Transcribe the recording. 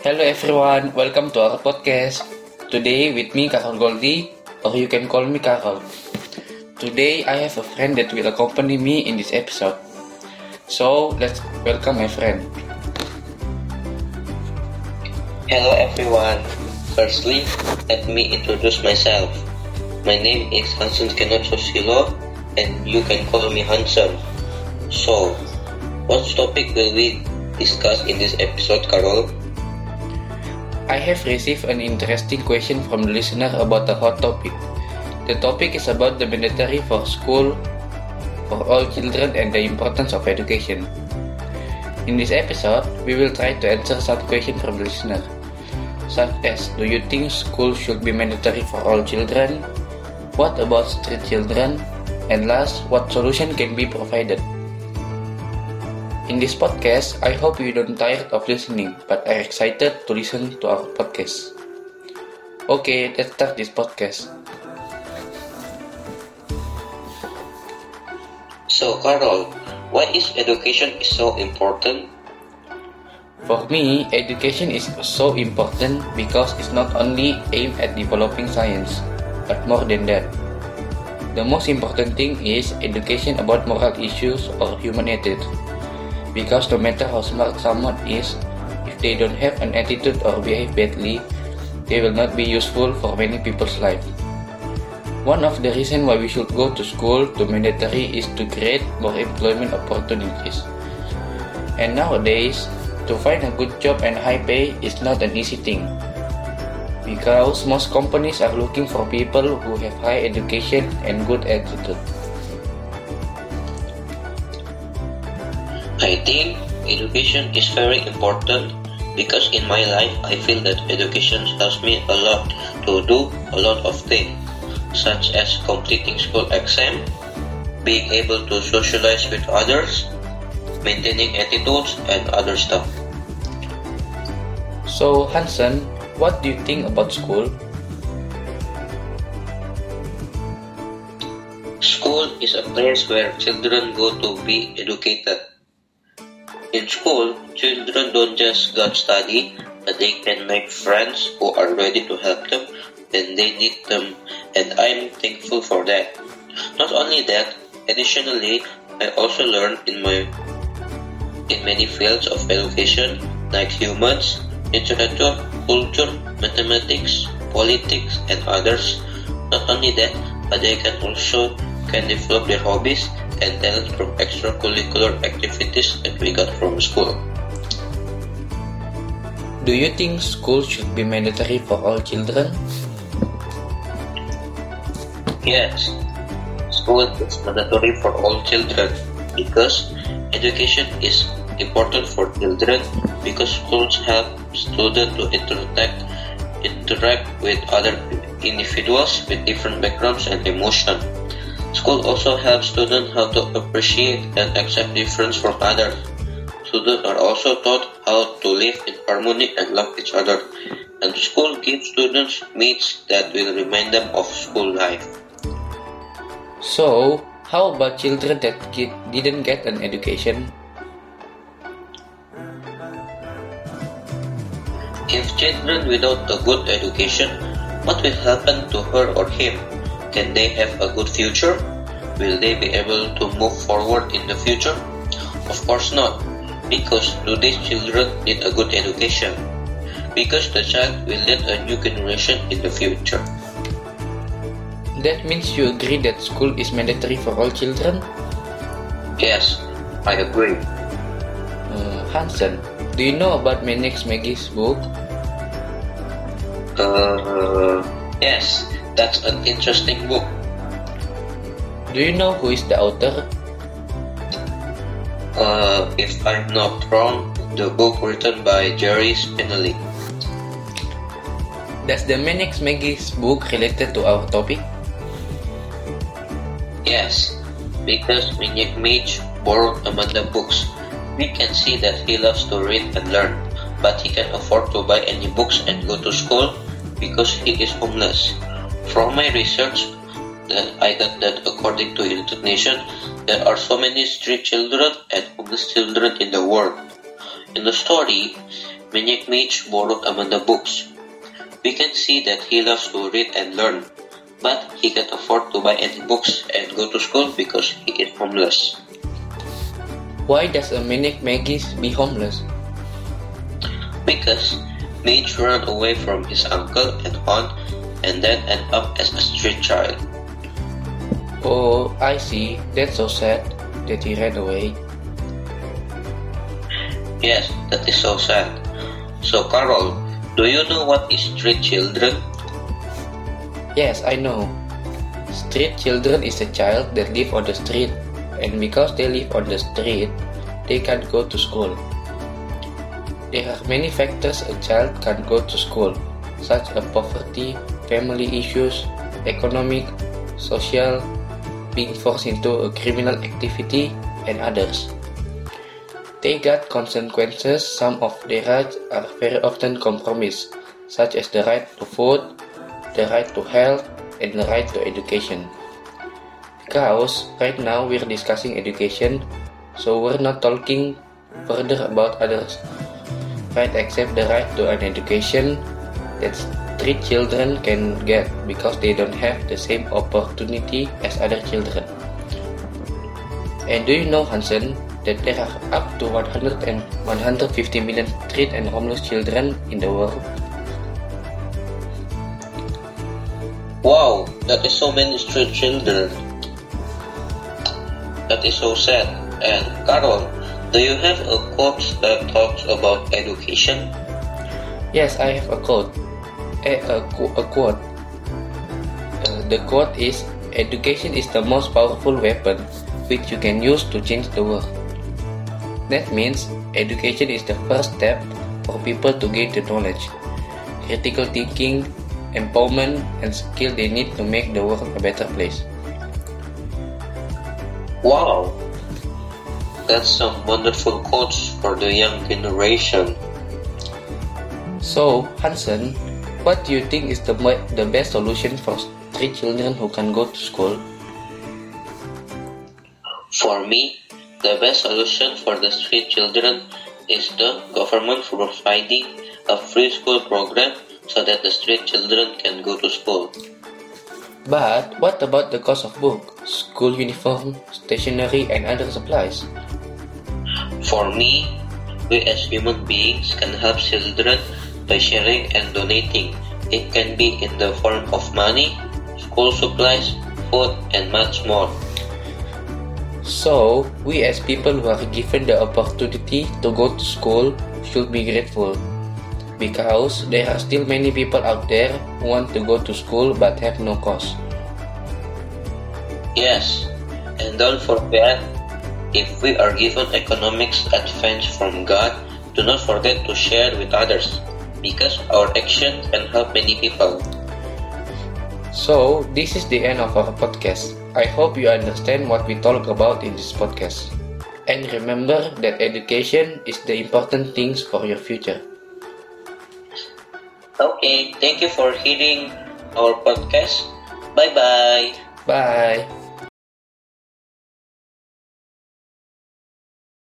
Hello everyone, welcome to our podcast. Today with me Karol Goldie, or you can call me Karol. Today I have a friend that will accompany me in this episode. So let's welcome my friend. Hello everyone. Firstly, let me introduce myself. My name is Hansen Kenneth Sosilo and you can call me Hansen. So, what topic will we discuss in this episode, Karol? I have received an interesting question from the listener about a hot topic. The topic is about the mandatory for school for all children and the importance of education. In this episode, we will try to answer some questions from the listener, such as Do you think school should be mandatory for all children? What about street children? And last, what solution can be provided? In this podcast, I hope you don't tired of listening, but are excited to listen to our podcast. Okay, let's start this podcast. So, Karol, why is education so important? For me, education is so important because it's not only aimed at developing science, but more than that. The most important thing is education about moral issues or human attitude. Because no matter how smart someone is, if they don't have an attitude or behave badly, they will not be useful for many people's life. One of the reasons why we should go to school to mandatory is to create more employment opportunities. And nowadays, to find a good job and high pay is not an easy thing. Because most companies are looking for people who have high education and good attitude. I think education is very important because in my life I feel that education helps me a lot to do a lot of things such as completing school exam, being able to socialize with others, maintaining attitudes and other stuff. So Hansen, what do you think about school? School is a place where children go to be educated. In school, children don't just go study, but they can make friends who are ready to help them when they need them, and I'm thankful for that. Not only that, additionally, I also learned in my in many fields of education like humans, literature, culture, mathematics, politics, and others. Not only that, but they can also can develop their hobbies and talents from extracurricular activities that we got from school. Do you think school should be mandatory for all children? Yes, school is mandatory for all children because education is important for children because schools help students to interact interact with other individuals with different backgrounds and emotions. School also helps students how to appreciate and accept difference from others. Students are also taught how to live in harmony and love each other. And school gives students mates that will remind them of school life. So, how about children that get, didn't get an education? If children without a good education, what will happen to her or him? Can they have a good future? Will they be able to move forward in the future? Of course not, because today's children need a good education. Because the child will lead a new generation in the future. That means you agree that school is mandatory for all children? Yes, I agree. Uh, Hansen, do you know about Maniac Magee's book? Uh, yes, that's an interesting book. Do you know who is the author? Uh, if I'm not wrong, the book written by Jerry Spinelli. Does the Maniac Magee's book related to our topic? Yes, because Maniac Magee borrowed Amanda books. We can see that he loves to read and learn, but he can't afford to buy any books and go to school because he is homeless. From my research, that I got that according to United Nations, there are so many street children and homeless children in the world. In the story, Maniac Magee borrowed Amanda books. We can see that he loves to read and learn, but he can't afford to buy any books and go to school because he is homeless. Why does a Maniac Magee be homeless? Because Magee ran away from his uncle and aunt and then end up as a street child. Oh, I see. That's so sad that he ran away. Yes, that is so sad. So, Karol, do you know what is street children? Yes, I know. Street children is a child that live on the street, and because they live on the street, they can't go to school. There are many factors a child can't go to school, such as poverty, family issues, economic, social, being forced into a criminal activity, and others. They got consequences. Some of their rights are very often compromised, such as the right to food, the right to health, and the right to education. Because right now we're discussing education, so we're not talking further about others. Right except the right to an education that street children can get because they don't have the same opportunity as other children. And do you know, Hansen, that there are up to 100 and 150 million street and homeless children in the world? Wow, that is so many street children. That is so sad. And Karol, do you have a quote that talks about education? Yes, I have a quote. A, a, a quote. Uh, the quote is Education is the most powerful weapon which you can use to change the world. That means education is the first step for people to gain the knowledge, critical thinking, empowerment, and skill they need to make the world a better place. Wow, that's some wonderful quotes for the young generation. So, Hansen, what do you think is the, the best solution for street children who can go to school? For me, the best solution for the street children is the government providing a free school program so that the street children can go to school. But what about the cost of books, school uniform, stationery, and other supplies? For me, we as human beings can help children by sharing and donating. It can be in the form of money, school supplies, food, and much more. So, we as people who are given the opportunity to go to school should be grateful. Because there are still many people out there who want to go to school but have no cost. Yes, and don't forget, if we are given economics advance from God, do not forget to share with others, because our actions can help many people. So, this is the end of our podcast. I hope you understand what we talk about in this podcast. And remember that education is the important things for your future. Okay, thank you for hearing our podcast. Bye bye. Bye.